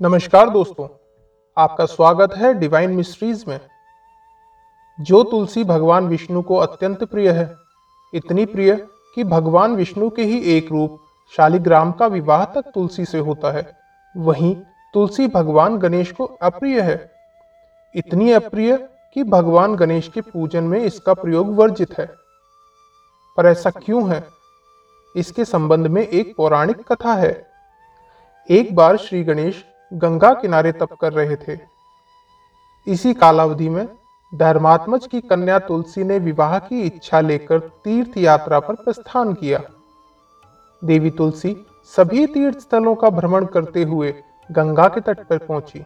नमस्कार दोस्तों, आपका स्वागत है डिवाइन मिस्ट्रीज में। जो तुलसी भगवान विष्णु को अत्यंत प्रिय है, इतनी प्रिय कि भगवान विष्णु के ही एक रूप शालिग्राम का विवाह तक तुलसी से होता है, वहीं तुलसी भगवान गणेश को अप्रिय है। इतनी अप्रिय कि भगवान गणेश के पूजन में इसका प्रयोग वर्जित है। पर ऐसा क्यों है? इसके संबंध में एक पौराणिक कथा है। एक बार श्री गणेश गंगा किनारे तप कर रहे थे। इसी कालावधि में धर्मात्मज की कन्या तुलसी ने विवाह की इच्छा लेकर तीर्थ यात्रा पर प्रस्थान किया। देवी तुलसी सभी तीर्थ स्थलों का भ्रमण करते हुए गंगा के तट पर पहुँची।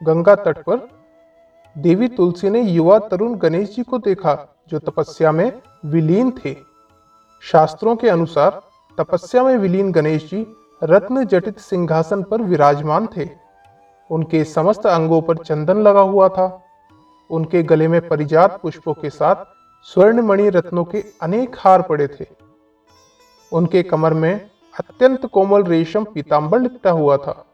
गंगा तट पर देवी तुलसी ने युवा तरुण गणेश जी को देखा, जो तपस्या में विलीन थे। शास्त्रों के अनुसार तपस्या में विलीन गणेश जी रत्न जटित सिंहासन पर विराजमान थे। उनके समस्त अंगों पर चंदन लगा हुआ था। उनके गले में परिजात पुष्पों के साथ स्वर्णमणि रत्नों के अनेक हार पड़े थे। उनके कमर में अत्यंत कोमल रेशम पीताम्बर लिपटा हुआ था।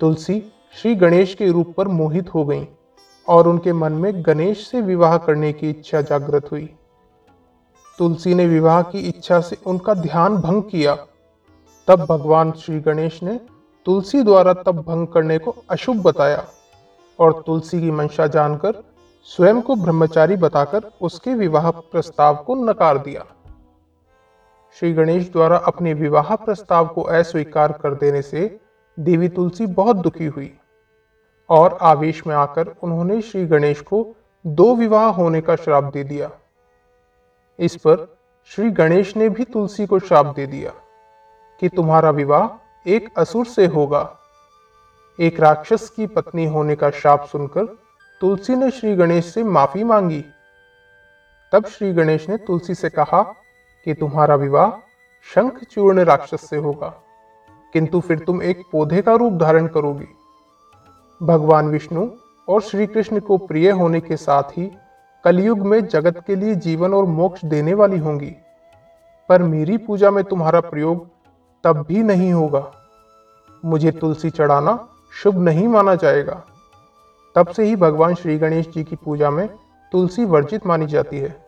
तुलसी श्री गणेश के रूप पर मोहित हो गईं और उनके मन में गणेश से विवाह करने की इच्छा जागृत हुई। तुलसी ने विवाह की इच्छा से उनका ध्यान भंग किया। तब भगवान श्री गणेश ने तुलसी द्वारा तब भंग करने को अशुभ बताया और तुलसी की मंशा जानकर, स्वयं को ब्रह्मचारी बताकर उसके विवाह प्रस्ताव को नकार दिया। श्री गणेश द्वारा अपने विवाह प्रस्ताव को अस्वीकार कर देने से देवी तुलसी बहुत दुखी हुई और आवेश में आकर उन्होंने श्री गणेश को दो विवाह होने का श्राप दे दिया। इस पर श्री गणेश ने भी तुलसी को श्राप दे दिया। कि तुम्हारा विवाह एक असुर से होगा। एक राक्षस की पत्नी होने का शाप सुनकर तुलसी ने श्री गणेश से माफ़ी मांगी। तब श्री गणेश ने तुलसी से कहा कि तुम्हारा विवाह शंख चूर्ण राक्षस से होगा, किंतु फिर तुम एक पौधे का रूप धारण करोगी। भगवान विष्णु और श्री कृष्ण को प्रिय होने के साथ ही कलयुग में जगत के लिए जीवन और मोक्ष देने वाली होंगी। पर मेरी पूजा में तुम्हारा प्रयोग तब भी नहीं होगा। मुझे तुलसी चढ़ाना शुभ नहीं माना जाएगा। तब से ही भगवान श्री गणेश जी की पूजा में तुलसी वर्जित मानी जाती है।